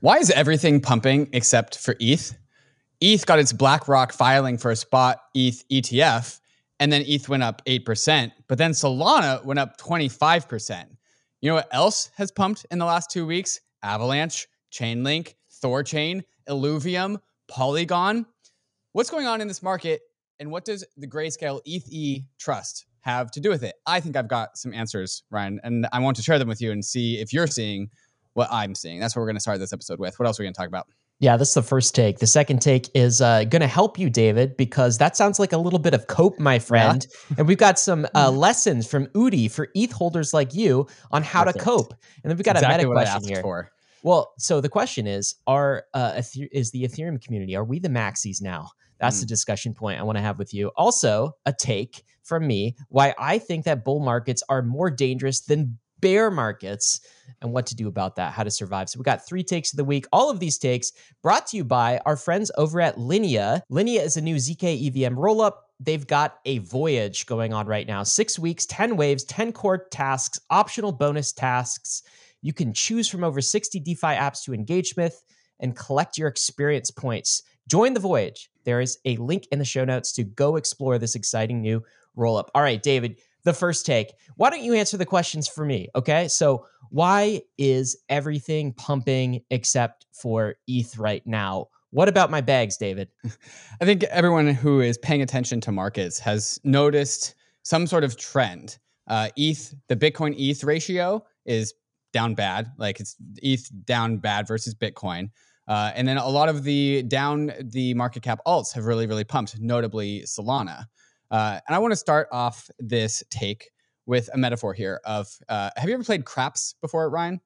Why is everything pumping except for ETH? ETH got its BlackRock filing for a spot ETH ETF, and then ETH went up 8%, but then Solana went up 25%. You know what else has pumped in the last two weeks? Avalanche, Chainlink, Thorchain, Illuvium, Polygon. What's going on in this market, and what does the Grayscale ETH trust have to do with it? I think I've got some answers, Ryan, and I want to share them with you and see if you're seeing what I'm seeing. That's what we're going to start this episode with. What else are we going to talk about? Yeah, that's the first take. The second take is uh, going to help you, David, because that sounds like a little bit of cope, my friend. Yeah. and we've got some uh, lessons from Udi for ETH holders like you on how Perfect. to cope. And then we've got exactly a meta question here. For. Well, so the question is: Are uh, is the Ethereum community? Are we the maxis now? That's mm. the discussion point I want to have with you. Also, a take from me why I think that bull markets are more dangerous than bear markets and what to do about that, how to survive. So we got three takes of the week. All of these takes brought to you by our friends over at Linea. Linea is a new ZK EVM rollup. They've got a voyage going on right now. Six weeks, 10 waves, 10 core tasks, optional bonus tasks. You can choose from over 60 DeFi apps to engage with and collect your experience points. Join the voyage. There is a link in the show notes to go explore this exciting new rollup. All right, David, the first take. Why don't you answer the questions for me? Okay. So, why is everything pumping except for ETH right now? What about my bags, David? I think everyone who is paying attention to markets has noticed some sort of trend. Uh, ETH, the Bitcoin ETH ratio is down bad, like it's ETH down bad versus Bitcoin. Uh, and then a lot of the down the market cap alts have really, really pumped, notably Solana. Uh, and I want to start off this take with a metaphor here of uh, have you ever played craps before, Ryan?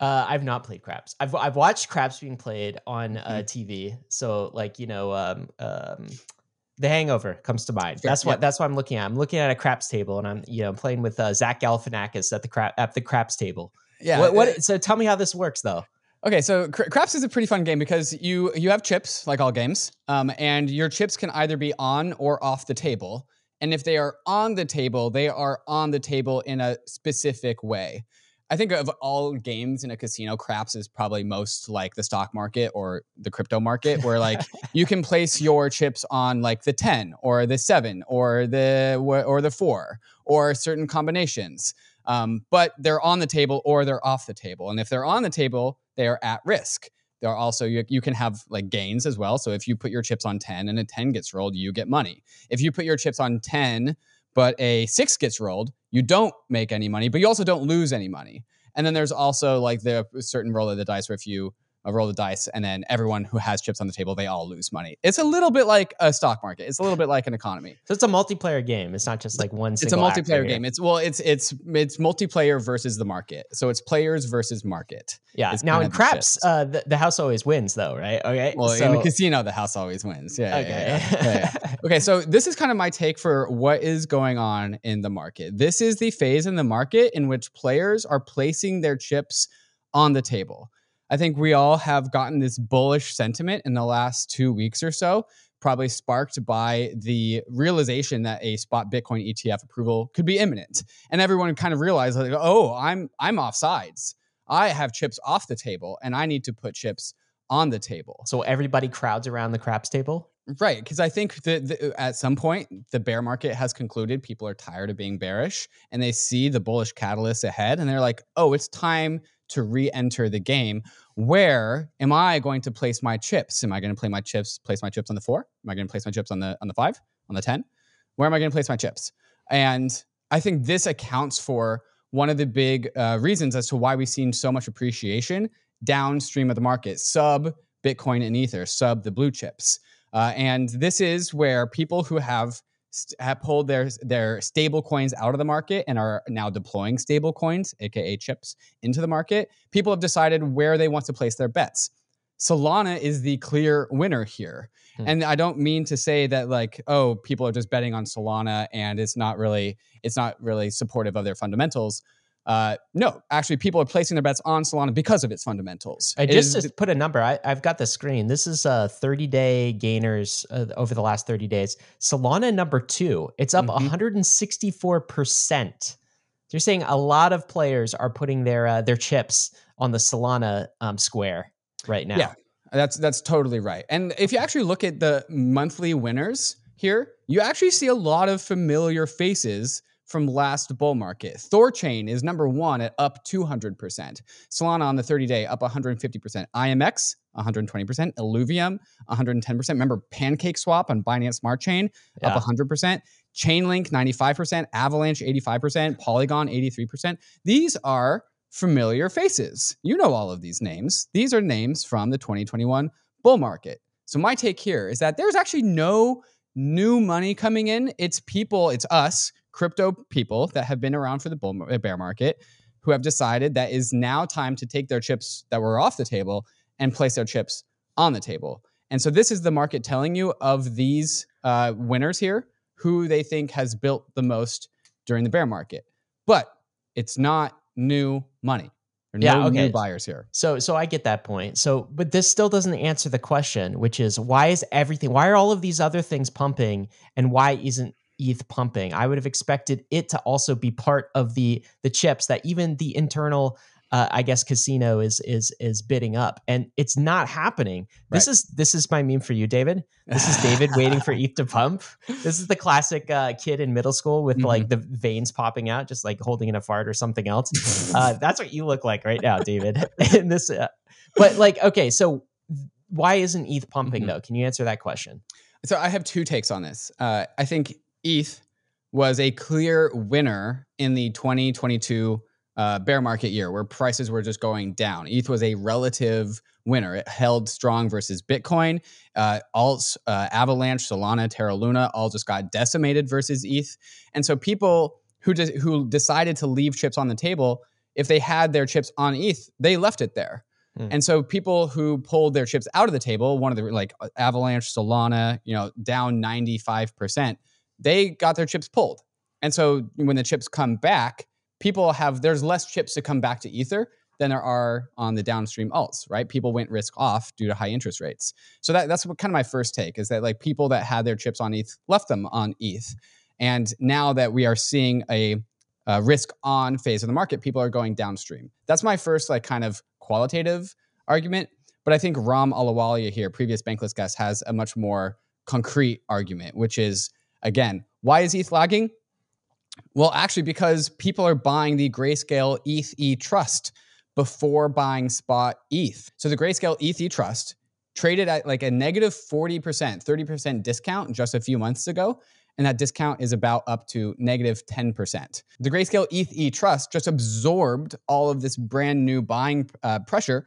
Uh, I've not played craps. I've I've watched craps being played on uh, mm. TV. So like you know, um, um, The Hangover comes to mind. That's what that's what I'm looking at. I'm looking at a craps table, and I'm you know playing with uh, Zach Galifianakis at the crap at the craps table. Yeah. What, what, so tell me how this works, though. Okay, so craps is a pretty fun game because you you have chips like all games, um, and your chips can either be on or off the table. And if they are on the table, they are on the table in a specific way. I think of all games in a casino, craps is probably most like the stock market or the crypto market, where like you can place your chips on like the ten or the seven or the or the four or certain combinations. Um, but they're on the table or they're off the table. And if they're on the table, they are at risk. There are also you, you can have like gains as well. So if you put your chips on 10 and a 10 gets rolled, you get money. If you put your chips on 10 but a 6 gets rolled, you don't make any money, but you also don't lose any money. And then there's also like the certain roll of the dice where if you a roll the dice, and then everyone who has chips on the table, they all lose money. It's a little bit like a stock market. It's a little bit like an economy. So it's a multiplayer game. It's not just like one. It's a multiplayer game. It's well, it's it's it's multiplayer versus the market. So it's players versus market. Yeah. It's now in craps, uh, the, the, house always wins, though, right? Okay. Well, so, in the casino, the house always wins. Yeah. Okay. Yeah, yeah. yeah, okay. So this is kind of my take for what is going on in the market. This is the phase in the market in which players are placing their chips on the table. I think we all have gotten this bullish sentiment in the last two weeks or so, probably sparked by the realization that a spot Bitcoin ETF approval could be imminent. And everyone kind of realized, like, oh, I'm I'm off sides. I have chips off the table and I need to put chips on the table. So everybody crowds around the craps table? Right, because I think that at some point the bear market has concluded. People are tired of being bearish, and they see the bullish catalyst ahead, and they're like, "Oh, it's time to re-enter the game. Where am I going to place my chips? Am I going to play my chips, place my chips on the four? Am I going to place my chips on the on the five, on the ten? Where am I going to place my chips? And I think this accounts for one of the big uh, reasons as to why we've seen so much appreciation downstream of the market, sub Bitcoin and Ether, sub the blue chips. Uh, and this is where people who have have pulled their their stable coins out of the market and are now deploying stable coins, aka chips, into the market. People have decided where they want to place their bets. Solana is the clear winner here. Hmm. And I don't mean to say that like, oh, people are just betting on Solana and it's not really it's not really supportive of their fundamentals. Uh, no, actually, people are placing their bets on Solana because of its fundamentals. I just is, to put a number, I, have got the screen. This is uh, 30 day gainers uh, over the last 30 days. Solana number two, it's up mm-hmm. 164%. You're saying a lot of players are putting their uh, their chips on the Solana um, square. right now. Yeah, that's that's totally right. And if you actually look at the monthly winners here, you actually see a lot of familiar faces from last bull market. Thorchain is number one at up 200%. Solana on the 30 day up 150%. IMX 120%. Illuvium 110%. Remember PancakeSwap on Binance Smart Chain Yeah. up 100%. Chainlink 95%. Avalanche 85%. Polygon 83%. These are familiar faces. You know all of these names. These are names from the 2021 bull market. So my take here is that there's actually no new money coming in. It's people, it's us, crypto people that have been around for the bull bear market who have decided that is now time to take their chips that were off the table and place their chips on the table. And so this is the market telling you of these uh, winners here who they think has built the most during the bear market. But it's not new money. There Yeah, no okay. new buyers here. So so I get that point. So but this still doesn't answer the question, which is why is everything why are all of these other things pumping and why isn't ETH pumping? I would have expected it to also be part of the the chips that even the internal uh, I guess casino is is is bidding up and it's not happening. This Right. is this is my meme for you, David. This is David waiting for ETH to pump. This is the classic uh, kid in middle school with like the veins popping out, just like holding in a fart or something else. Uh, that's what you look like right now, David. in this, uh, but like, okay, so why isn't ETH pumping Mhm. though? Can you answer that question? So I have two takes on this. Uh, I think ETH was a clear winner in the 2022 uh, bear market year where prices were just going down. ETH was a relative winner. It held strong versus Bitcoin. Uh, alts, uh, Avalanche, Solana, Terra Luna all just got decimated versus ETH. And so people who de- who decided to leave chips on the table, if they had their chips on ETH, they left it there. Hmm. And so people who pulled their chips out of the table, one of the like Avalanche, Solana, you know, down 95%, they got their chips pulled. And so when the chips come back, people have there's less chips to come back to Ether than there are on the downstream alts, right? People went risk off due to high interest rates. So that, that's what kind of my first take is that like people that had their chips on ETH left them on ETH. And now that we are seeing a, uh risk on phase of the market, people are going downstream. That's my first like kind of qualitative argument. But I think Ram Ahluwalia here, previous bankless guest, has a much more concrete argument, which is again, why is ETH lagging? Well, actually, because people are buying the Grayscale ETH E Trust before buying spot ETH. So the Grayscale ETH E Trust traded at like a negative 40%, 30% discount just a few months ago. And that discount is about up to negative 10%. The Grayscale ETH E Trust just absorbed all of this brand new buying uh, pressure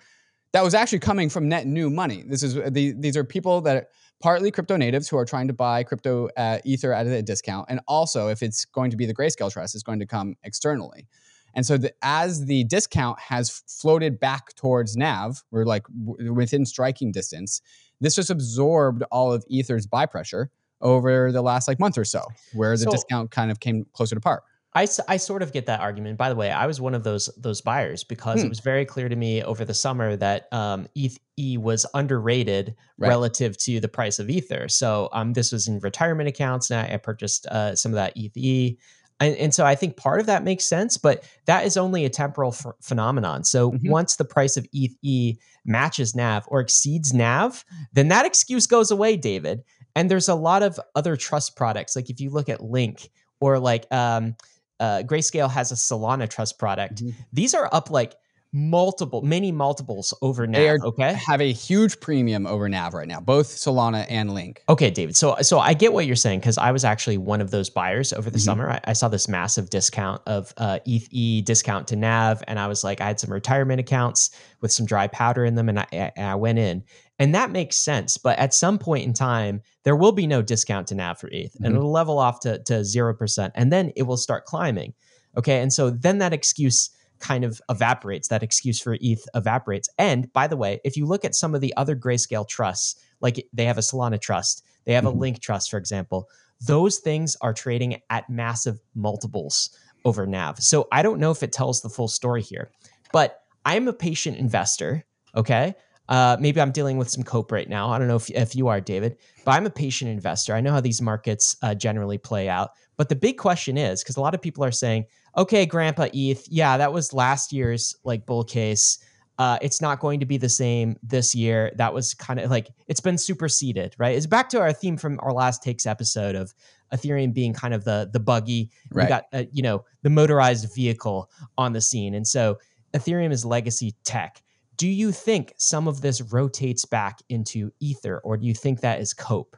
that was actually coming from net new money. This is the, these are people that partly crypto natives who are trying to buy crypto uh, ether at a discount, and also if it's going to be the Grayscale Trust, it's going to come externally. And so, the, as the discount has floated back towards NAV, we're like w- within striking distance. This just absorbed all of Ether's buy pressure over the last like month or so, where the So- discount kind of came closer to par. I, I sort of get that argument. By the way, I was one of those those buyers because Hmm. it was very clear to me over the summer that um, ETH E was underrated Right. relative to the price of Ether. So um, this was in retirement accounts, and I, I purchased uh, some of that ETH E. And, and so I think part of that makes sense, but that is only a temporal ph- phenomenon. So Mhm. once the price of ETH E matches NAV or exceeds NAV, then that excuse goes away, David. And there's a lot of other trust products. Like if you look at Link or like um, uh, Grayscale has a Solana trust product. Mhm. These are up like multiple, many multiples over They NAV. are- okay. Have a huge premium over NAV right now, both Solana and Link. Okay, David. So, so I get what you're saying because I was actually one of those buyers over the Mhm. summer. I, I saw this massive discount of uh, ETH E discount to NAV, and I was like, I had some retirement accounts with some dry powder in them, and I, and I went in, and that makes sense. But at some point in time, there will be no discount to NAV for ETH, and Mhm. it'll level off to to zero percent, and then it will start climbing. Okay, and so then that excuse kind of evaporates. That excuse for ETH evaporates. And by the way, if you look at some of the other grayscale trusts, like they have a Solana trust, they have a Mhm. Link trust, for example, those things are trading at massive multiples over NAV. So I don't know if it tells the full story here, but I'm a patient investor. Okay. Uh, maybe I'm dealing with some cope right now. I don't know if, if you are, David, but I'm a patient investor. I know how these markets uh, generally play out. But the big question is because a lot of people are saying, okay, Grandpa ETH, yeah, that was last year's like bull case. Uh, it's not going to be the same this year. That was kind of like it's been superseded, right? It's back to our theme from our last takes episode of Ethereum being kind of the the buggy. Right. We got uh, you know the motorized vehicle on the scene, and so Ethereum is legacy tech. Do you think some of this rotates back into Ether, or do you think that is cope?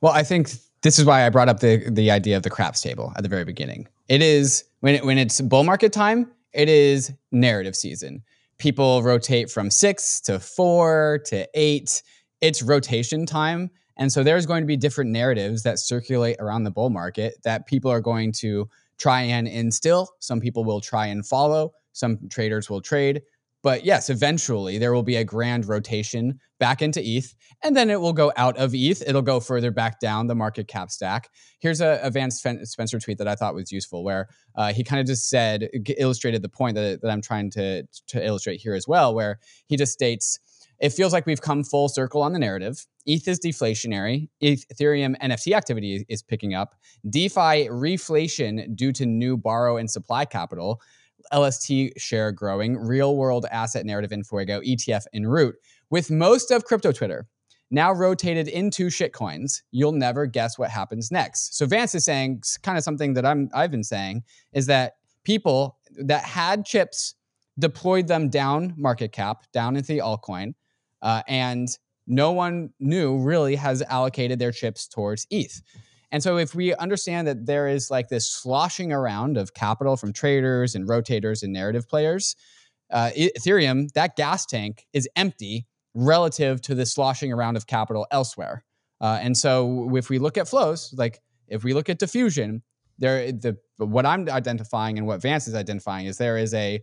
Well, I think this is why I brought up the the idea of the craps table at the very beginning. It is when it, when it's bull market time, it is narrative season people rotate from six to four to eight. It's rotation time. And so there's going to be different narratives that circulate around the bull market that people are going to try and instill. Some people will try and follow, some traders will trade. But yes, eventually there will be a grand rotation back into ETH, and then it will go out of ETH. It'll go further back down the market cap stack. Here's a, a Vance Spencer tweet that I thought was useful, where uh, he kind of just said, illustrated the point that, that I'm trying to, to illustrate here as well, where he just states, it feels like we've come full circle on the narrative. ETH is deflationary. Ethereum NFT activity is picking up. DeFi reflation due to new borrow and supply capital. LST share growing, real world asset narrative in Fuego, ETF in Root. With most of crypto Twitter now rotated into shitcoins, you'll never guess what happens next. So Vance is saying kind of something that I'm I've been saying is that people that had chips deployed them down market cap, down into the altcoin, uh, and no one new really has allocated their chips towards ETH. And so if we understand that there is like this sloshing around of capital from traders and rotators and narrative players, uh, Ethereum, that gas tank is empty relative to the sloshing around of capital elsewhere. Uh, and so if we look at flows, like if we look at diffusion, there the what I'm identifying and what Vance is identifying is there is a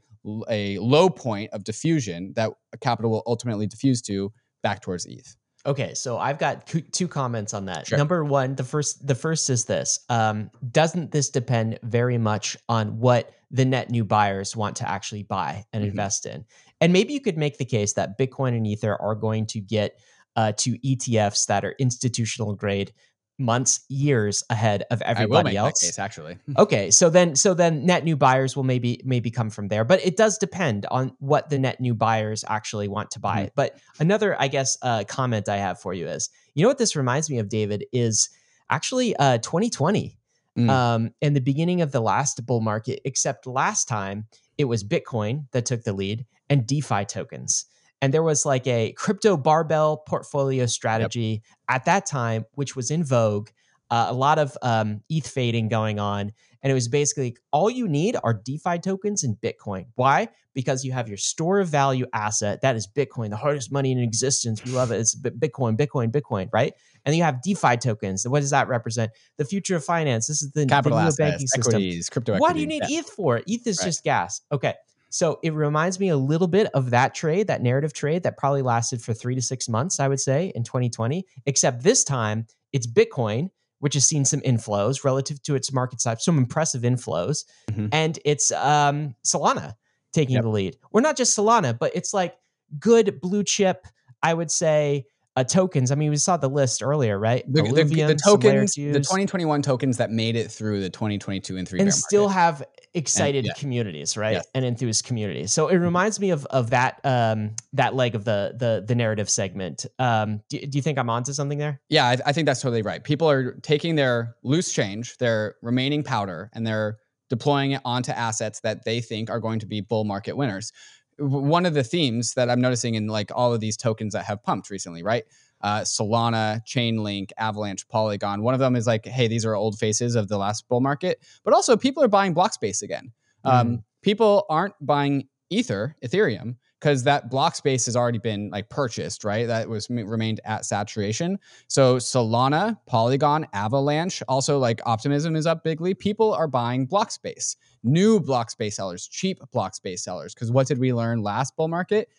a low point of diffusion that capital will ultimately diffuse to back towards ETH. Okay, so I've got two comments on that. Sure. Number one, the first the first is this: um, doesn't this depend very much on what the net new buyers want to actually buy and mm-hmm. invest in? And maybe you could make the case that Bitcoin and Ether are going to get uh, to ETFs that are institutional grade months, years ahead of everybody else. Case, actually. okay, so then so then net new buyers will maybe maybe come from there, but it does depend on what the net new buyers actually want to buy. Mm-hmm. But another, I guess, uh, comment I have for you is, you know what this reminds me of, David, is actually uh, 2020. Mm. Um, in the beginning of the last bull market, except last time it was Bitcoin that took the lead and DeFi tokens and there was like a crypto barbell portfolio strategy yep. at that time which was in vogue uh, a lot of um, eth fading going on. And it was basically all you need are defi tokens and bitcoin. Why? Because you have your store of value asset that is bitcoin the hardest money in existence. We love it. It's bitcoin bitcoin bitcoin right? And you have defi tokens. What does that represent? The future of finance. This is the, capital the assets, banking system. equities, crypto what do you need yeah. eth for eth is right. just gas. Okay so it reminds me a little bit of that trade, that narrative trade that probably lasted for three to six months, I would say, in 2020. Except this time it's Bitcoin, which has seen some inflows relative to its market size, some impressive inflows, mm-hmm. and it's um, Solana taking yep. the lead. Or not just Solana, but it's like good blue chip, I would say, uh, tokens. I mean, we saw the list earlier, right? The, the, the tokens, the 2021 tokens that made it through the 2022 and three, and still have excited and, yeah. communities, right? Yeah. And enthused communities. So it reminds me of of that um, that leg of the the the narrative segment. Um, do, do you think I'm onto something there? Yeah, I, I think that's totally right. People are taking their loose change, their remaining powder, and they're deploying it onto assets that they think are going to be bull market winners one of the themes that I'm noticing in like all of these tokens that have pumped recently, right? Uh, Solana, Chainlink, Avalanche, Polygon. One of them is like, hey, these are old faces of the last bull market, but also people are buying block space again. Mm. Um, people aren't buying Ether, Ethereum, because that block space has already been like purchased, right? That was remained at saturation. So Solana, Polygon, Avalanche, also like Optimism is up bigly. People are buying block space, new block space sellers, cheap block space sellers. Because what did we learn last bull market?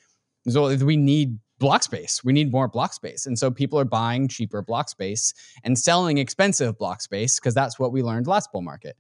So we need block space. We need more block space. And so people are buying cheaper block space and selling expensive block space because that's what we learned last bull market.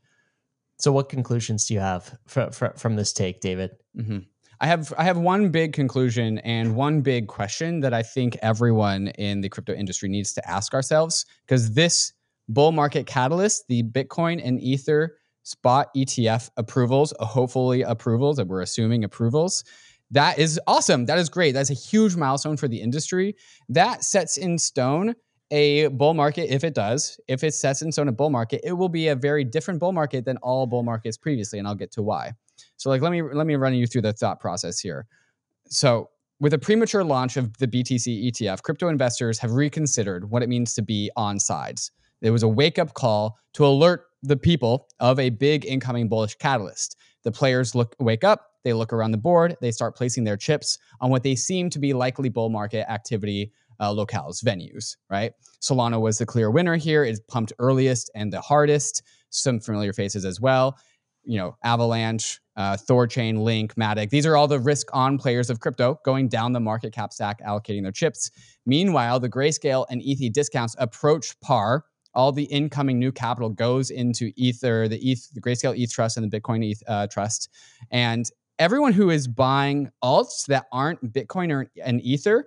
So, what conclusions do you have from, from this take, David? Mm-hmm. I have I have one big conclusion and one big question that I think everyone in the crypto industry needs to ask ourselves because this bull market catalyst, the Bitcoin and Ether spot ETF approvals, uh, hopefully approvals, that we're assuming approvals, that is awesome. That is great. That's a huge milestone for the industry. That sets in stone a bull market if it does. If it sets in stone a bull market, it will be a very different bull market than all bull markets previously, and I'll get to why. So, like, let me let me run you through the thought process here. So, with a premature launch of the BTC ETF, crypto investors have reconsidered what it means to be on sides. There was a wake up call to alert the people of a big incoming bullish catalyst. The players look wake up, they look around the board, they start placing their chips on what they seem to be likely bull market activity uh, locales, venues, right? Solana was the clear winner here. It pumped earliest and the hardest. Some familiar faces as well. You know, Avalanche, uh, Thorchain, Link, Matic. These are all the risk on players of crypto going down the market cap stack, allocating their chips. Meanwhile, the Grayscale and ETH discounts approach par. All the incoming new capital goes into Ether, the ETH, the Grayscale ETH Trust, and the Bitcoin ETH uh, Trust. And everyone who is buying alts that aren't Bitcoin or an Ether,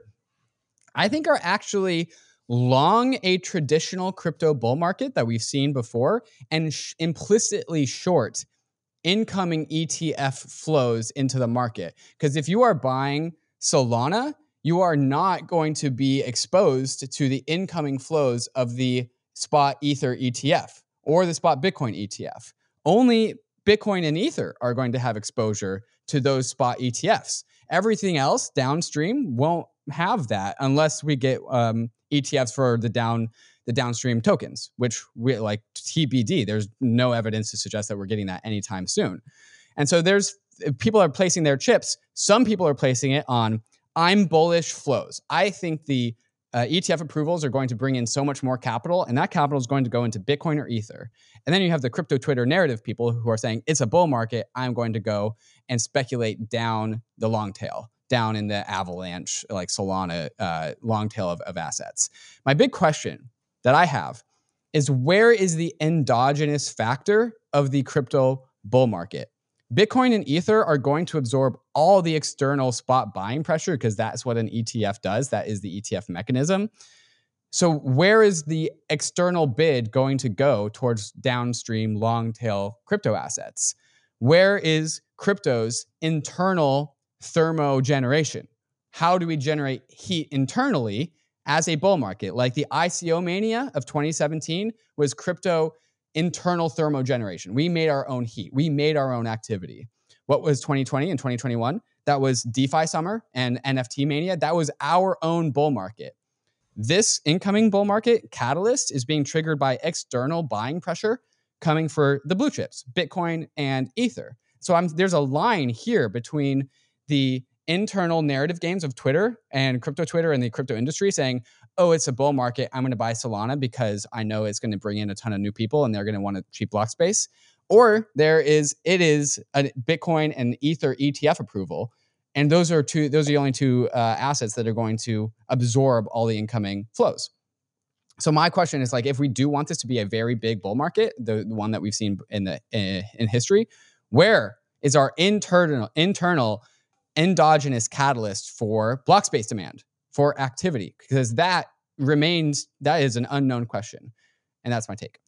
I think are actually long a traditional crypto bull market that we've seen before and sh- implicitly short incoming ETF flows into the market. Because if you are buying Solana, you are not going to be exposed to the incoming flows of the spot Ether ETF or the spot Bitcoin ETF. Only Bitcoin and Ether are going to have exposure to those spot ETFs. Everything else downstream won't have that unless we get um, ETFs for the down the downstream tokens, which we like TBD. There's no evidence to suggest that we're getting that anytime soon. And so there's people are placing their chips. Some people are placing it on I'm bullish flows. I think the uh, ETF approvals are going to bring in so much more capital, and that capital is going to go into Bitcoin or Ether. And then you have the crypto Twitter narrative people who are saying it's a bull market. I'm going to go and speculate down the long tail, down in the avalanche, like Solana uh, long tail of, of assets. My big question that I have is where is the endogenous factor of the crypto bull market? Bitcoin and Ether are going to absorb all the external spot buying pressure because that's what an ETF does. That is the ETF mechanism. So, where is the external bid going to go towards downstream long tail crypto assets? Where is crypto's internal thermo generation? How do we generate heat internally as a bull market. Like the ICO mania of 2017 was crypto internal thermogeneration. We made our own heat, we made our own activity. What was 2020 and 2021? That was DeFi summer and NFT mania. That was our own bull market. This incoming bull market catalyst is being triggered by external buying pressure coming for the blue chips, Bitcoin and Ether. So I'm, there's a line here between the internal narrative games of Twitter and crypto Twitter and the crypto industry saying, oh, it's a bull market. I'm going to buy Solana because I know it's going to bring in a ton of new people and they're going to want a cheap block space. Or there is, it is a Bitcoin and Ether ETF approval. And those are two, those are the only two uh, assets that are going to absorb all the incoming flows. So my question is like, if we do want this to be a very big bull market, the, the one that we've seen in the in, in history, where is our internal internal endogenous catalyst for block space demand, for activity, because that remains, that is an unknown question. And that's my take.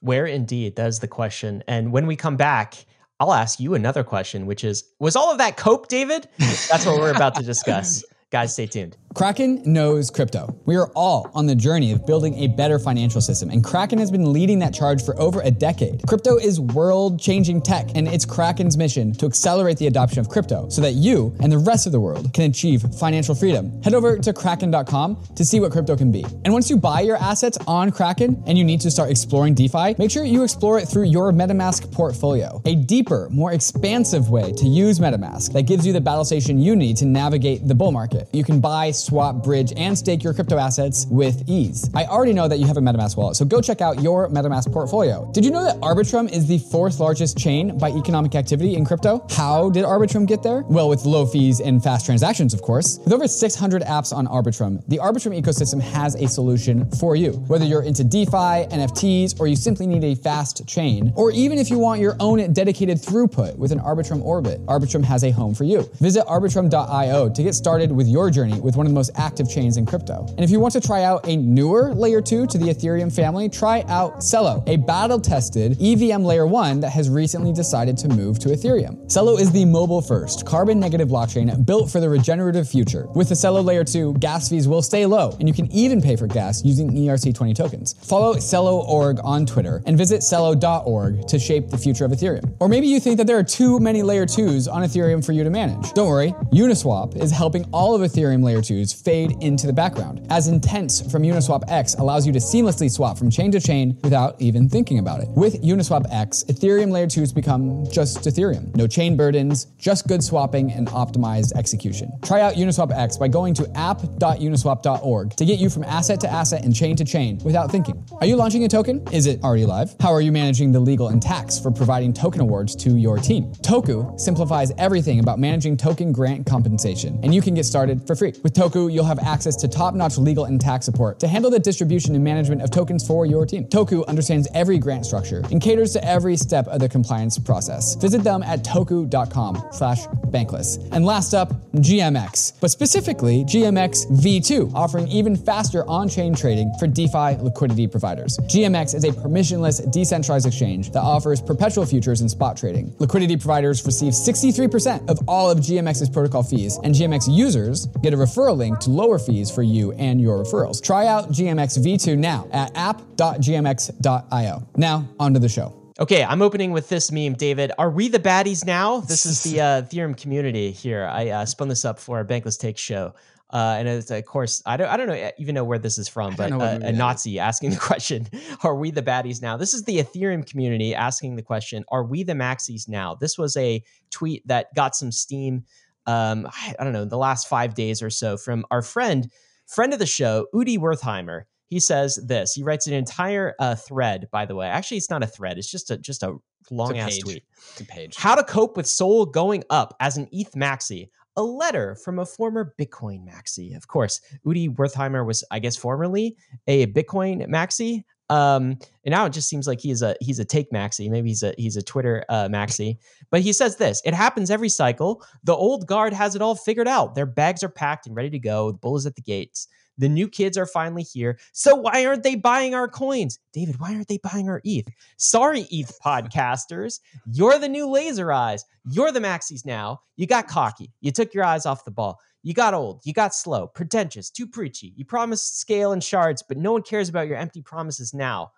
Where indeed, that is the question. And when we come back, I'll ask you another question, which is Was all of that cope, David? That's what we're about to discuss. Guys, stay tuned. Kraken knows crypto. We are all on the journey of building a better financial system, and Kraken has been leading that charge for over a decade. Crypto is world changing tech, and it's Kraken's mission to accelerate the adoption of crypto so that you and the rest of the world can achieve financial freedom. Head over to kraken.com to see what crypto can be. And once you buy your assets on Kraken and you need to start exploring DeFi, make sure you explore it through your MetaMask portfolio, a deeper, more expansive way to use MetaMask that gives you the battle station you need to navigate the bull market market. You can buy, swap, bridge, and stake your crypto assets with ease. I already know that you have a MetaMask wallet, so go check out your MetaMask portfolio. Did you know that Arbitrum is the fourth largest chain by economic activity in crypto? How did Arbitrum get there? Well, with low fees and fast transactions, of course. With over 600 apps on Arbitrum, the Arbitrum ecosystem has a solution for you. Whether you're into DeFi, NFTs, or you simply need a fast chain, or even if you want your own dedicated throughput with an Arbitrum orbit, Arbitrum has a home for you. Visit arbitrum.io to get started with your journey with one of the most active chains in crypto. And if you want to try out a newer layer 2 to the Ethereum family, try out Celo, a battle tested EVM layer 1 that has recently decided to move to Ethereum. Celo is the mobile first, carbon negative blockchain built for the regenerative future. With the Celo layer 2, gas fees will stay low, and you can even pay for gas using ERC20 tokens. Follow Celo.org on Twitter and visit Celo.org to shape the future of Ethereum. Or maybe you think that there are too many layer 2s on Ethereum for you to manage. Don't worry, Uniswap is helping all of Ethereum layer 2s fade into the background, as Intents from Uniswap X allows you to seamlessly swap from chain to chain without even thinking about it. With Uniswap X, Ethereum layer 2s become just Ethereum. No chain burdens, just good swapping and optimized execution. Try out Uniswap X by going to app.uniswap.org to get you from asset to asset and chain to chain without thinking. Are you launching a token? Is it already live? How are you managing the legal and tax for providing token awards to your team? Toku simplifies everything about managing token grant compensation, and you can get started for free. With Toku, you'll have access to top notch legal and tax support to handle the distribution and management of tokens for your team. Toku understands every grant structure and caters to every step of the compliance process. Visit them at toku.com slash bankless. And last up, GMX, but specifically GMX V2, offering even faster on-chain trading for DeFi liquidity providers. GMX is a permissionless decentralized exchange that offers perpetual futures and spot trading. Liquidity providers receive 63% of all of GMX's protocol fees, and GMX users get a referral link to lower fees for you and your referrals. Try out GMX V2 now at app.gmx.io. Now, onto the show. Okay, I'm opening with this meme, David. Are we the baddies now? This is the uh, Ethereum community here. I uh, spun this up for a Bankless Take show. Uh, and it's of course I don't I don't know even know where this is from, but uh, a Nazi asking the question: Are we the baddies now? This is the Ethereum community asking the question: Are we the maxis now? This was a tweet that got some steam. Um, I, I don't know the last five days or so from our friend friend of the show Udi Wertheimer. He says this. He writes an entire uh, thread. By the way, actually, it's not a thread. It's just a just a long ass tweet. It's a page. How to cope with SOL going up as an ETH maxi a letter from a former Bitcoin maxi. Of course, Udi Wertheimer was, I guess, formerly a Bitcoin maxi. Um, and now it just seems like he's a he's a take maxi. Maybe he's a he's a Twitter uh, maxi. But he says this: It happens every cycle. The old guard has it all figured out. Their bags are packed and ready to go. The bull is at the gates. The new kids are finally here. So why aren't they buying our coins? David, why aren't they buying our ETH? Sorry, ETH podcasters. You're the new laser eyes. You're the maxis now. You got cocky. You took your eyes off the ball. You got old. You got slow, pretentious, too preachy. You promised scale and shards, but no one cares about your empty promises now.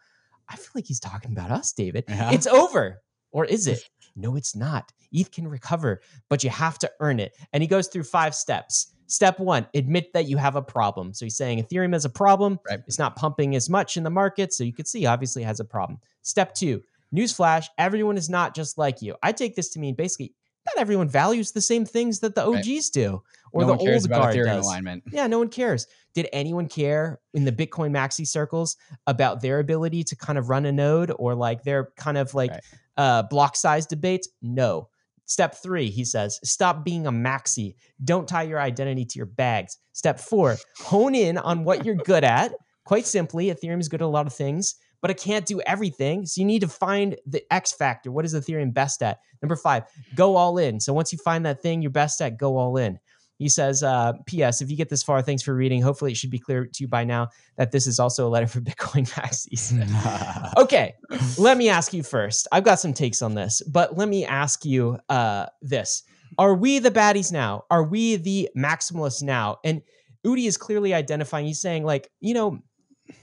I feel like he's talking about us, David. Yeah. It's over. Or is it? No, it's not. ETH can recover, but you have to earn it. And he goes through five steps. Step one, admit that you have a problem. So he's saying Ethereum has a problem. Right. It's not pumping as much in the market. So you can see, obviously, has a problem. Step two, newsflash, everyone is not just like you. I take this to mean basically not everyone values the same things that the OGs right. do or no the old guard does. Alignment. Yeah, no one cares. Did anyone care in the Bitcoin maxi circles about their ability to kind of run a node or like their kind of like right. Uh, block size debates? No. Step three, he says, stop being a maxi. Don't tie your identity to your bags. Step four, hone in on what you're good at. Quite simply, Ethereum is good at a lot of things, but it can't do everything. So you need to find the X factor. What is Ethereum best at? Number five, go all in. So once you find that thing you're best at, go all in. He says, uh, P.S. If you get this far, thanks for reading. Hopefully, it should be clear to you by now that this is also a letter for Bitcoin maxis. okay, let me ask you first. I've got some takes on this, but let me ask you uh, this: Are we the baddies now? Are we the maximalists now? And Udi is clearly identifying. He's saying, like, you know,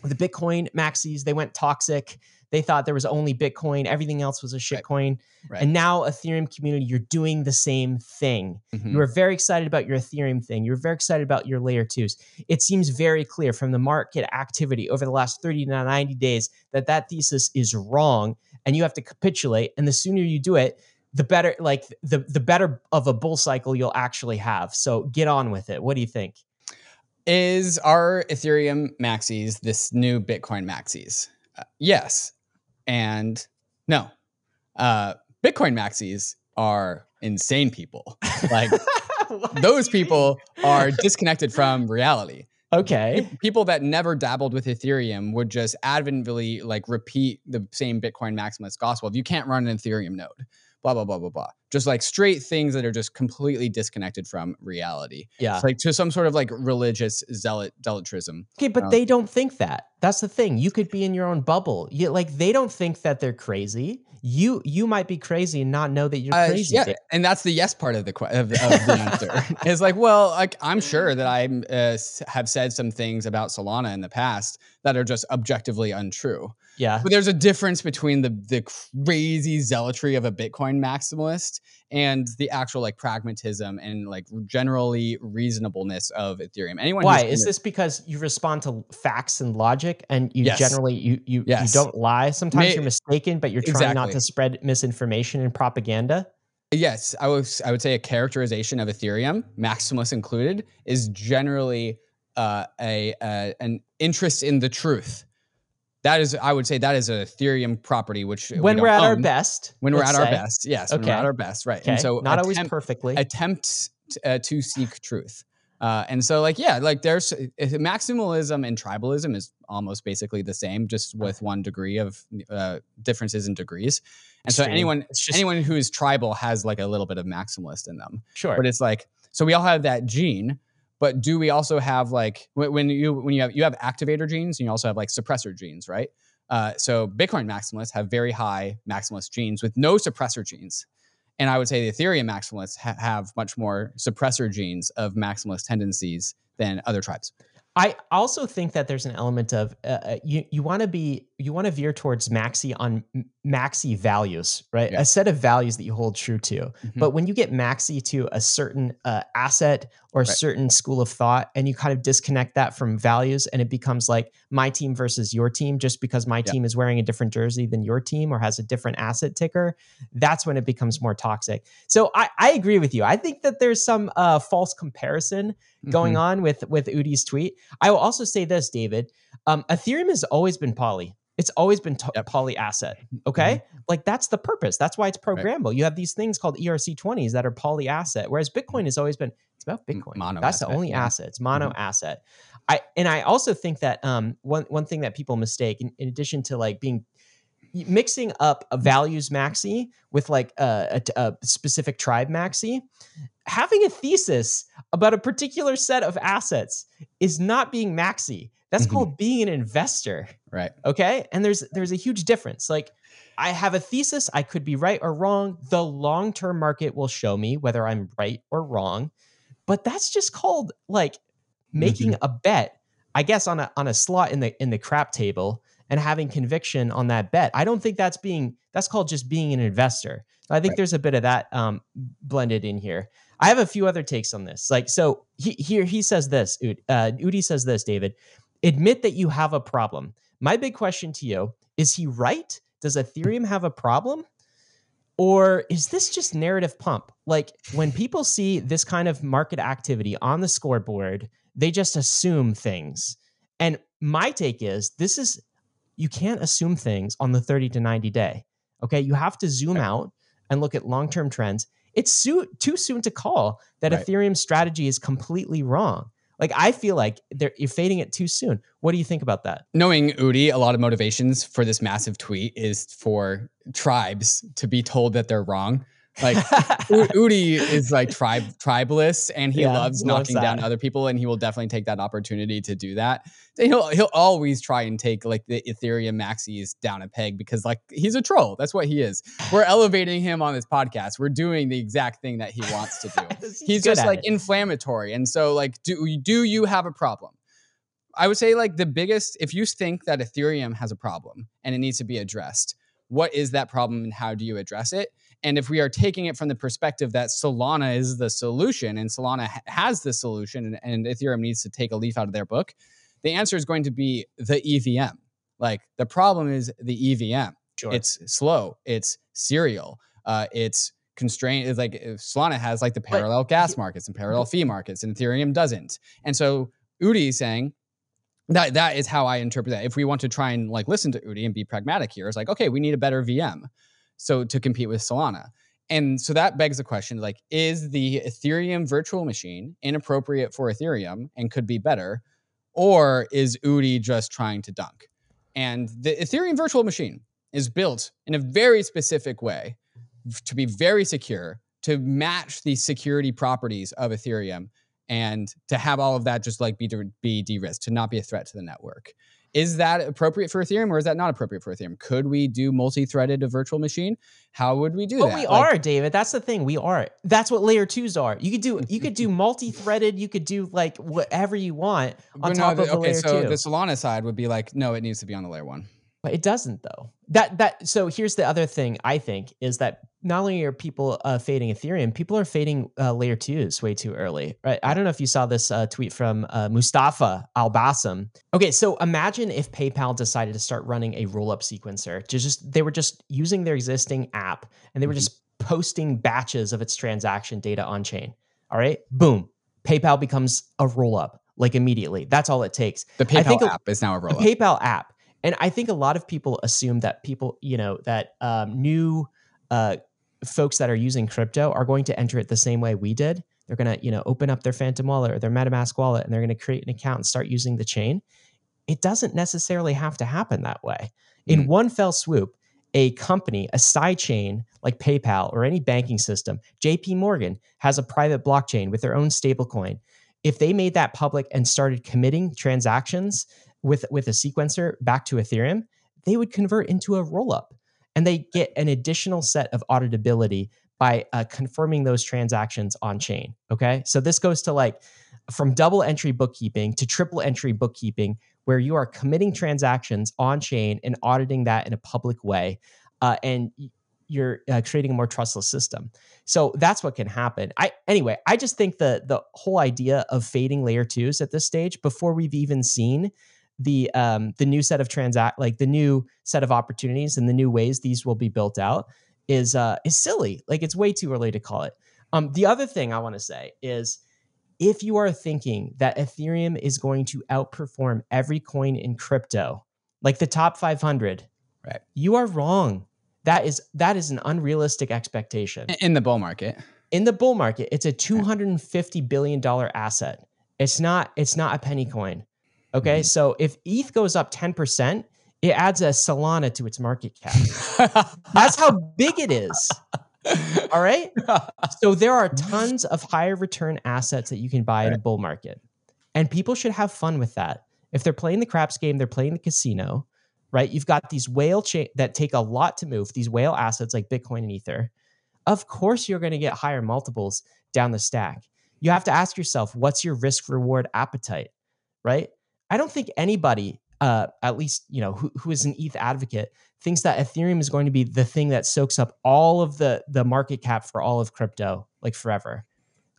the Bitcoin maxis, they went toxic. They thought there was only Bitcoin, everything else was a shitcoin. Right. Right. And now, Ethereum community, you're doing the same thing. Mm-hmm. You are very excited about your Ethereum thing. You're very excited about your layer twos. It seems very clear from the market activity over the last 30 to 90 days that that thesis is wrong and you have to capitulate. And the sooner you do it, the better like the the better of a bull cycle you'll actually have. So get on with it. What do you think? Is our Ethereum maxis this new Bitcoin maxis? Uh, yes and no. Uh, Bitcoin maxis are insane people. Like those people are disconnected from reality. Okay. People that never dabbled with Ethereum would just adamantly like repeat the same Bitcoin maximalist gospel. If you can't run an Ethereum node, blah blah blah blah blah. Just like straight things that are just completely disconnected from reality. Yeah. It's like to some sort of like religious zealot zealotrism. Okay, but Uh, they don't think that. That's the thing. You could be in your own bubble. You like they don't think that they're crazy. You you might be crazy and not know that you're Uh, crazy. yeah, and that's the yes part of the of, of the answer. It's like, well, like I'm sure that I uh, have said some things about Solana in the past that are just objectively untrue. Yeah. But there's a difference between the the crazy zealotry of a Bitcoin maximalist and the actual like pragmatism and like generally reasonableness of Ethereum. Anyone Why is this? Because you respond to facts and logic, and you Yes. generally you you, Yes. you don't lie. Sometimes May- you're mistaken, but you're trying not to spread misinformation and propaganda. Yes, I was. I would say a characterization of Ethereum, maximalist included, is generally uh, a, a an interest in the truth. That is, I would say, that is an Ethereum property. Which when we're don't at our best, when we're at our best, yes, when we're Okay. at our best, right? Okay, And so, not always perfectly. attempt uh, to seek truth. Uh, and so, like, yeah, like there's maximalism and tribalism is almost basically the same, just with one degree of uh, differences in degrees. And so, anyone just anyone who is tribal has like a little bit of maximalist in them. sure. But it's like so we all have that gene, but do we also have like when, you when you have you have activator genes and you also have like suppressor genes, right? Uh, so Bitcoin maximalists have very high maximalist genes with no suppressor genes. And I would say the Ethereum maximalists ha- have much more suppressor genes of maximalist tendencies than other tribes. I also think that there's an element of uh, uh, you you want to be you want to veer towards maxi on maxi values, right? Yeah. A set of values that you hold true to. Mhm. But when you get maxi to a certain uh, asset or a Right. certain school of thought, and you kind of disconnect that from values, and it becomes like my team versus your team, just because my Yeah. team is wearing a different jersey than your team or has a different asset ticker, that's when it becomes more toxic. So I, I agree with you. I think that there's some uh, false comparison going Mhm. on with with Udi's tweet. I will also say this, David. Um, Ethereum has always been poly. It's always been to- Yep. Mm-hmm. poly asset. Okay, like that's the purpose. That's why it's programmable. You have these things called ERC20s that are poly asset, whereas Bitcoin has always been it's about Bitcoin. mono that's the only yeah. asset. It's mono asset. I and I also think that um one one thing that people mistake in, in addition to like being mixing up a values maxi with like a, a, a specific tribe maxi having a thesis about a particular set of assets is not being maxi. That's Mhm. called being an investor Right. okay? And there's there's a huge difference. Like i have a thesis i could be right or wrong. The long-term market will show me whether i'm right or wrong. But that's just called like making a bet i guess on a on a slot in the in the crap table and having conviction on that bet i don't think that's being that's called just being an investor i think Right. there's a bit of that um blended in here i have a few other takes on this like so he, here he says this uh, udi says this david admit that you have a problem my big question to you is he right does ethereum have a problem or is this just narrative pump? Like when people see this kind of market activity on the scoreboard, they just assume things. And my take is this is, you can't assume things on the 30 to 90 day. Okay. You have to zoom out and look at long term trends. It's soo- too soon to call that Right. Ethereum's strategy is completely wrong. Like I feel like they're, you're fading it too soon. What do you think about that? Knowing Udi, a lot of motivations for this massive tweet is for tribes to be told that they're wrong. Like Udi is like tribe tribalist, and he Yeah, loves he loves knocking down other people, and he will definitely take that opportunity to do that. He'll he'll always try and take like the Ethereum maxis down a peg because like he's a troll. That's what he is. We're elevating him on this podcast. We're doing the exact thing that he wants to do. He's he's just like it. inflammatory, and so like do do you have a problem? I would say like the biggest if you think that Ethereum has a problem and it needs to be addressed, what is that problem and how do you address it? And if we are taking it from the perspective that Solana is the solution and Solana ha- has the solution and, and Ethereum needs to take a leaf out of their book, the answer is going to be the EVM. Like the problem is the EVM. Sure. It's slow. It's serial. Uh, it's constrained. It's like if Solana has like the But parallel gas markets and parallel fee markets, and Ethereum doesn't. And so Udi is saying that that is how I interpret that. If we want to try and like listen to Udi and be pragmatic here, it's like okay, we need a better VM, so to compete with Solana. And so that begs the question: like, is the Ethereum virtual machine inappropriate for Ethereum and could be better, or is Udi just trying to dunk? And the Ethereum virtual machine is built in a very specific way to be very secure, to match the security properties of Ethereum, and to have all of that just like be de- be de-risked, to not be a threat to the network. Is that appropriate for Ethereum or is that not appropriate for Ethereum? Could we do multi-threaded a virtual machine? How would we do but that? we Like, are, David. That's the thing. We are. That's what layer twos are. You could do you could do multi-threaded, you could do like whatever you want on no, top the- of a okay, layer so two. the Solana side would be like, no, it needs to be on the layer one. But it doesn't though. That that so here's the other thing I think is that not only are people uh, fading Ethereum, people are fading uh, layer twos way too early. Right? I don't know if you saw this uh, tweet from uh, Mustafa Al Bassam. Okay, so imagine if PayPal decided to start running a roll-up sequencer. To just they were just using their existing app and they were Mhm. just posting batches of its transaction data on chain. All right, boom, PayPal becomes a roll-up like immediately. That's all it takes. The PayPal a- app is now a the PayPal app. And I think a lot of people assume that people, you know, that um, new uh, folks that are using crypto are going to enter it the same way we did. They're going to, you know, open up their Phantom wallet or their MetaMask wallet and they're going to create an account and start using the chain. It doesn't necessarily have to happen that way. In Mm. one fell swoop, a company, a side chain like PayPal or any banking system, JP Morgan has a private blockchain with their own stablecoin. If they made that public and started committing transactions with with a sequencer back to Ethereum, they would convert into a rollup, and they get an additional set of auditability by uh, confirming those transactions on chain. Okay, so this goes to like from double entry bookkeeping to triple entry bookkeeping, where you are committing transactions on chain and auditing that in a public way, uh, and you're uh, creating a more trustless system. So that's what can happen. I anyway, I just think the the whole idea of fading layer twos at this stage before we've even seen the um the new set of transact like the new set of opportunities and the new ways these will be built out is uh is silly. Like it's way too early to call it. Um the other thing I want to say is if you are thinking that Ethereum is going to outperform every coin in crypto, like the top 500, Right. you are wrong. That is that is an unrealistic expectation. in the bull market. In the bull market, it's a 250 billion dollar asset. It's not it's not a penny coin. Okay? Mhm. So if ETH goes up 10%, it adds a Solana to its market cap. That's how big it is. All right? So there are tons of higher return assets that you can buy in a bull market. And people should have fun with that. If they're playing the craps game, they're playing the casino, right? You've got these whale cha- that take a lot to move, these whale assets like Bitcoin and Ether. Of course, you're going to get higher multiples down the stack. You have to ask yourself, what's your risk reward appetite, right? I don't think anybody, uh, at least you know, who, who is an ETH advocate, thinks that Ethereum is going to be the thing that soaks up all of the the market cap for all of crypto, like forever.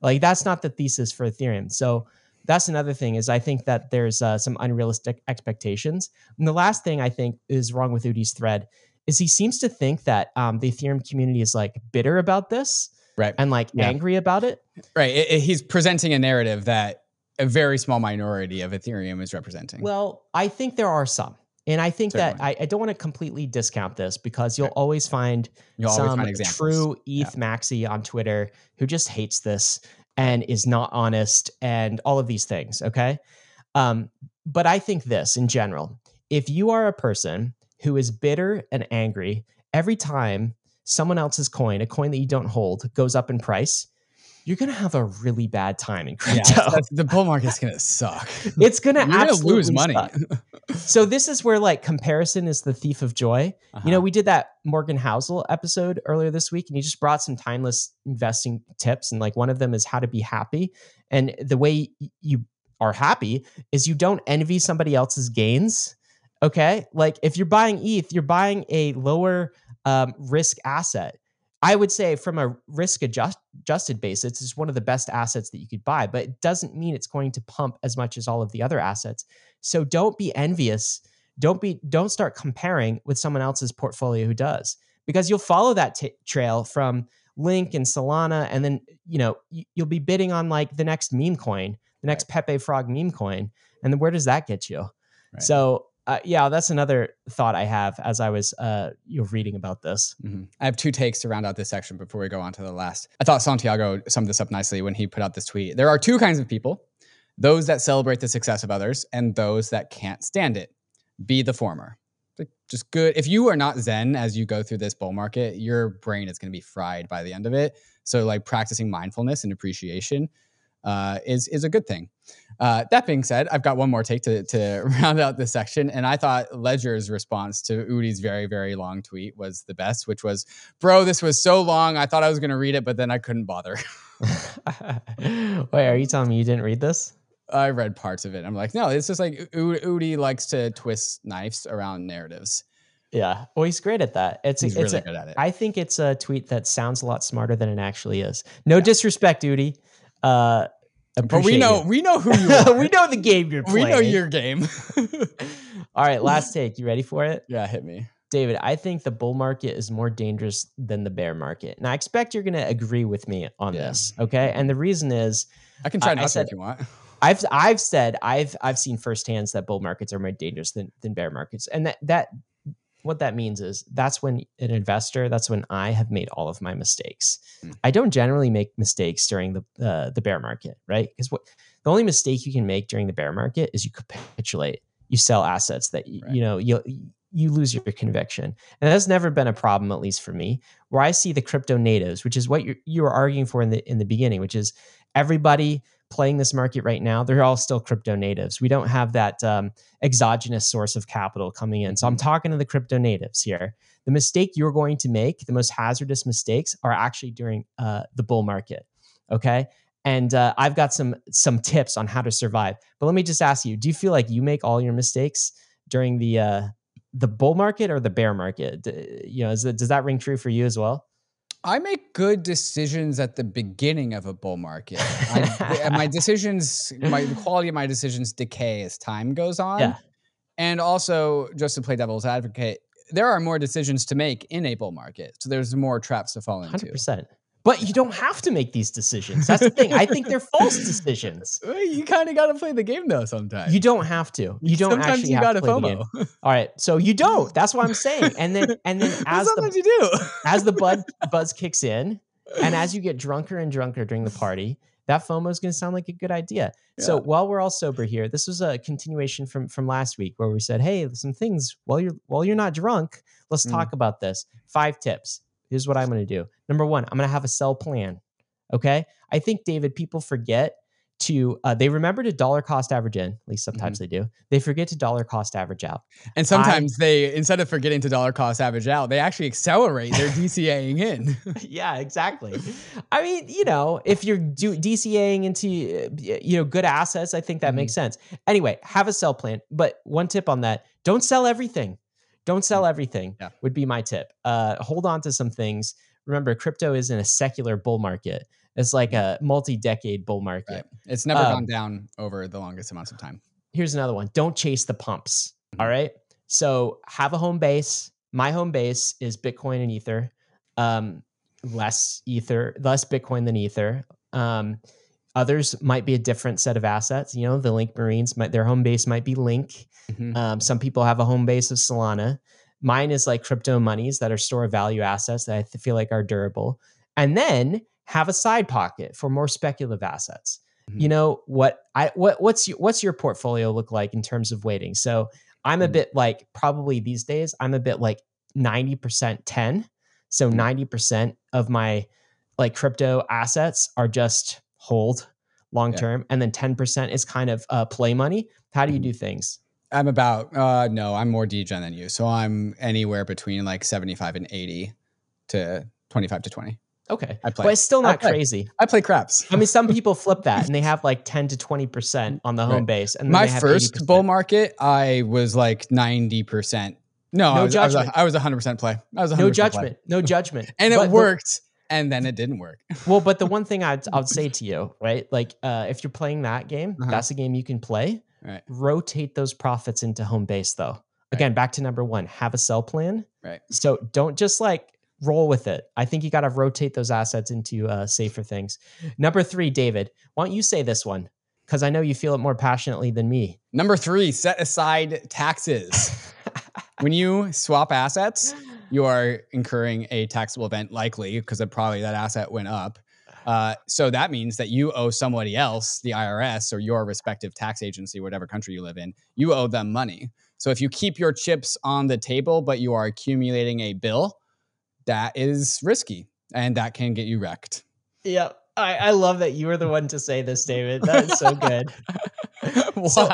Like that's not the thesis for Ethereum. So that's another thing is I think that there's uh, some unrealistic expectations. And the last thing I think is wrong with Udi's thread is he seems to think that um, the Ethereum community is like bitter about this right. and like Yeah. angry about it. Right. It- it- he's presenting a narrative that a very small minority of Ethereum is representing. Well, I think there are some. And I think that I, I don't want to completely discount this because you'll Right. always find You'll always some find true ETH maxi on Twitter who just hates this and is not honest and all of these things. Okay. Um, but I think this in general if you are a person who is bitter and angry every time someone else's coin, a coin that you don't hold, goes up in price, you're to have a really bad time in yeah, crypto. that's- the bull market's gonna suck. it's to You're gonna lose money. So this is where like comparison is the thief of joy. You know, Uh-huh. we did that Morgan Housel episode earlier this week, and he just brought some timeless investing tips. And like one of them is how to be happy. And the way you are happy is you don't envy somebody else's gains. Okay. Like if you're buying ETH, you're buying a lower um, risk asset. I would say from a risk adjust, adjusted basis, it's one of the best assets that you could buy, but it doesn't mean it's going to pump as much as all of the other assets. So don't be envious. Don't be don't start comparing with someone else's portfolio who does because you'll follow that t- trail from Link and Solana and then you know you'll be bidding on like the next meme coin, the next Pepe Frog meme coin, and then where does that get you? Right. So uh, yeah, that's another thought I have as I was uh, you reading about this. Mhm. I have two takes to round out this section before we go on to the last. I thought Santiago summed this up nicely when he put out this tweet. There are two kinds of people those that celebrate the success of others and those that can't stand it. Be the former. just good. If you are not zen as you go through this bull market, your brain is going to be fried by the end of it. So like practicing mindfulness and appreciation uh, is is a good thing. Uh, that being said, I've got one more take to to round out this section, and I thought Ledger's response to Udi's very very long tweet was the best, which was, "Bro, this was so long. I thought I was going to read it, but then I couldn't bother." Wait, are you telling me you didn't read this? I read parts of it. I'm like, no, it's just like U- Udi likes to twist knives around narratives. Yeah. Well, he's great at that. It's He's it's really a, good at it. I think it's a tweet that sounds a lot smarter than it actually is. No disrespect, Udi. Uh, but oh, we know you. we know who you are. we know the game you're playing. we know your game. All right, last take. You ready for it? yeah, hit me. David, I think the bull market is more dangerous than the bear market. And I expect you're going to agree with me on Yeah. this, okay? And the reason is I can try I- I not to said- if you want. I've I've said I've I've seen firsthand that bull markets are more dangerous than than bear markets. And that that what that means is that's when an investor, that's when I have made all of my mistakes. Hmm. I don't generally make mistakes during the uh, the bear market, right? Because what the only mistake you can make during the bear market is you capitulate. You sell assets that Right. you know you you lose your conviction, and that's never been a problem, at least for me. Where I see the crypto natives, which is what you you were arguing for in the in the beginning, which is everybody playing this market right now, they're all still crypto natives. We don't have that um, exogenous source of capital coming in. So I'm talking to the crypto natives here. The mistake you're going to make, the most hazardous mistakes, are actually during uh, the bull market. Okay. And uh, I've got some some tips on how to survive. But let me just ask you: Do you feel like you make all your mistakes during the uh, the bull market or the bear market? You know, does that ring true for you as well? I make good decisions at the beginning of a bull market. I, my decisions, my the quality of my decisions decay as time goes on. Yeah. And also, just to play devil's advocate, there are more decisions to make in a bull market. So there's more traps to fall into. Hundred percent. But you don't have to make these decisions. That's the thing. I think they're false decisions. You kind of got to play the game though sometimes. You don't have to. You don't sometimes actually you have got to play the game. All right, so you don't. That's what I'm saying. And then and then as sometimes the you do. as the bud buzz kicks in, and as you get drunker and drunker during the party, that FOMO is going to sound like a good idea. So while we're all sober here, this was a continuation from from last week where we said, "Hey, some things while you're while you're not drunk, let's Mm. talk about this. Five tips. Here's what I'm going to do. Number one, I'm going to have a sell plan. Okay, I think David, people forget to uh, they remember to dollar cost average in. At least sometimes they do. They forget to dollar cost average out. And sometimes they, instead of forgetting to dollar cost average out, they actually accelerate their DCAing in. yeah, exactly. I mean, you know, if you're do- DCAing into you know good assets, I think that makes sense. Anyway, have a sell plan. But one tip on that: don't sell everything. Don't sell everything. Yeah. Would be my tip. Uh, hold on to some things. Remember, crypto is in a secular bull market. It's like a multi-decade bull market. Right. It's never Um, gone down over the longest amounts of time. here's another one don't chase the pumps Mhm. all right so have a home base my home base is bitcoin and ether um, less ether less bitcoin than ether um, others might be a different set of assets you know the link marines might their home base might be link Mhm. um, some people have a home base of solana mine is like crypto monies that are store of value assets that i feel like are durable and then have a side pocket for more speculative assets Mhm. you know what i what what's your what's your portfolio look like in terms of weighting so i'm a Mm. bit like probably these days i'm a bit like 90% 10 so Mm. 90% of my like crypto assets are just hold long Yeah. term and then 10% is kind of uh, play money how do you Mhm. do things I'm about, uh, no, I'm more degen than you. So I'm anywhere between like 75 and 80 to 25 to 20. okay I play. but it's still not play. crazy I play craps. i mean some people flip that and they have like 10 to 20% on the home Right. base and then My they have first 80%. bull market, I was like 90%. No, No I, was, I, was a. I was 100% play. I was 100% no play. judgment no judgment And But it worked. And then it didn't work. well, but the one thing I'd, I'd say to you, right? Like, uh, if you're playing that game, Uh-huh. that's a game you can play. Right. Rotate those profits into home base, though. Again, back to number one, have a sell plan. Right. So don't just like roll with it. I think you got to rotate those assets into uh, safer things. Number three, David, why don't you say this one? Because I know you feel it more passionately than me. Number three, set aside taxes. when you swap assets, you are incurring a taxable event likely because probably that asset went up. Uh, so that means that you owe somebody else, the IRS or your respective tax agency, whatever country you live in, you owe them money. So if you keep your chips on the table, but you are accumulating a bill, that is risky and that can get you wrecked. Yep. I, I love that you were the one to say this, David. That's so good. why? So,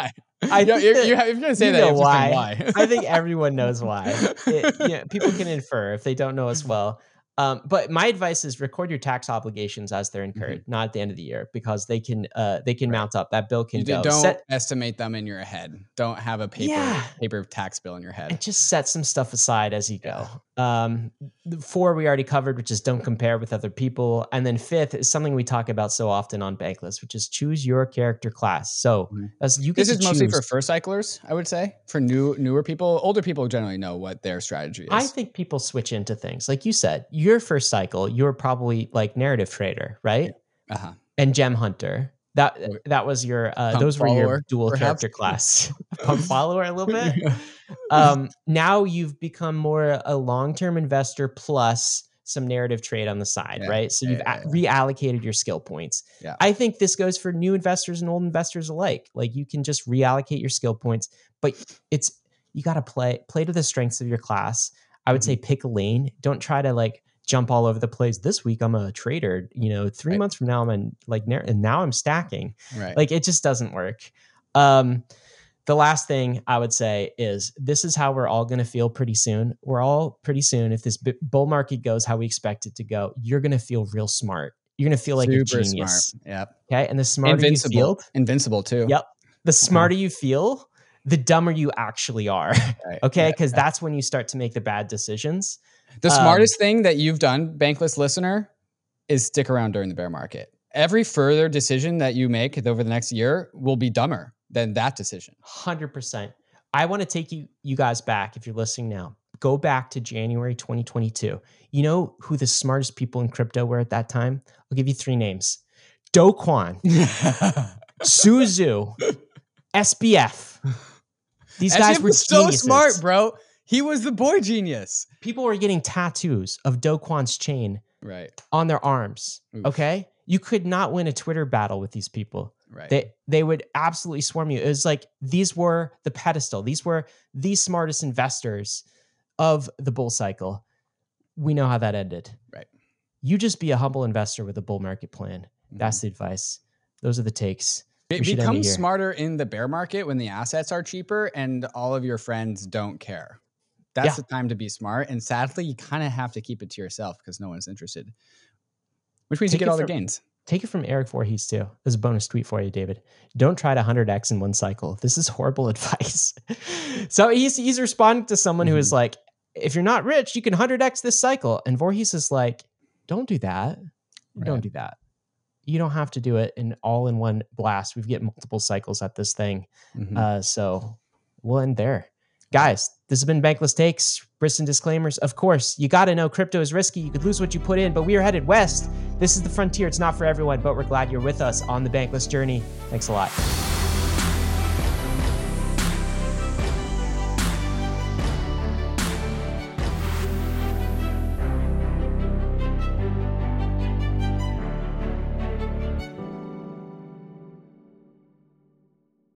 I you, think you're, you're, if you're gonna say you that, know you have to say why. why. I think everyone knows why. It, you know, people can infer if they don't know us well. Um, but my advice is record your tax obligations as they're incurred, not at the end of the year, because they can uh, they can Mm-hmm. Right. mount up. That bill can You go. don't Set, estimate them in your head. Don't have a paper Yeah. paper tax bill in your head. and just set some stuff aside as you go. Um, the four we already covered, which is don't compare with other people, and then fifth is something we talk about so often on Bankless, which is choose your character class. So Mhm. as you This is mostly for first cyclers, I would say. For new newer people, older people generally know what their strategy is. I think people switch into things. Like you said, your first cycle, you were probably like narrative trader, right? uh-huh. And gem hunter. That that was your uh, Pump those were your dual perhaps? character class. Pump follower a little bit. Um, now you've become more a long term investor plus some narrative trade on the side, Yeah, right? So yeah, you've yeah, a- reallocated your skill points. Yeah. I think this goes for new investors and old investors alike. Like you can just reallocate your skill points, but it's you got to play play to the strengths of your class. I would Mm-hmm. say pick a lane. Don't try to like jump all over the place. This week I'm a trader. You know, three Right. months from now I'm in, like and now I'm stacking. right. Like it just doesn't work. Um, the last thing I would say is this is how we're all going to feel pretty soon. We're all pretty soon. If this bull market goes how we expect it to go, you're going to feel real smart. You're going to feel like a Super genius. smart. Yep. Okay. And the smarter Invincible. you feel, Invincible too. Yep. the smarter you feel, the dumber you actually are. Right. Okay. Yeah. Because that's when you start to make the bad decisions. The Um, smartest thing that you've done, bankless listener, is stick around during the bear market. Every further decision that you make over the next year will be dumber than that decision. 100%. I want to take you you guys back if you're listening now. Go back to January 2022. You know who the smartest people in crypto were at that time? I'll give you three names. Do Su Zhu, SBF. These guys SBF were so geniuses. smart, bro. He was the boy genius. People were getting tattoos of Do Kwon's chain Right. on their arms. Oof. Okay? You could not win a Twitter battle with these people. Right. They they would absolutely swarm you. It was like these were the pedestal. These were the smartest investors of the bull cycle. We know how that ended. Right. You just be a humble investor with a bull market plan. Mhm. That's the advice. Those are the takes. Be- we should end become smarter in the bear market when the assets are cheaper and all of your friends don't care. That's Yeah. the time to be smart. And sadly, you kind of have to keep it to yourself because no one's interested. Which means Take you get all the gains. Take it from Eric Voorhees too. There's a bonus tweet for you, David. Don't try to 100x in one cycle. This is horrible advice. so he's he's responding to someone who is Mm-hmm. like, if you're not rich, you can 100x this cycle. And Voorhees is like, don't do that. Don't do that. You don't have to do it in all in one blast. We've get multiple cycles at this thing. Mhm. Uh, so we'll end there. Guys, this has been Bankless Takes. Briston disclaimers. Of course, you got to know crypto is risky. You could lose what you put in, but we are headed west. This is the frontier. It's not for everyone, but we're glad you're with us on the Bankless journey. Thanks a lot.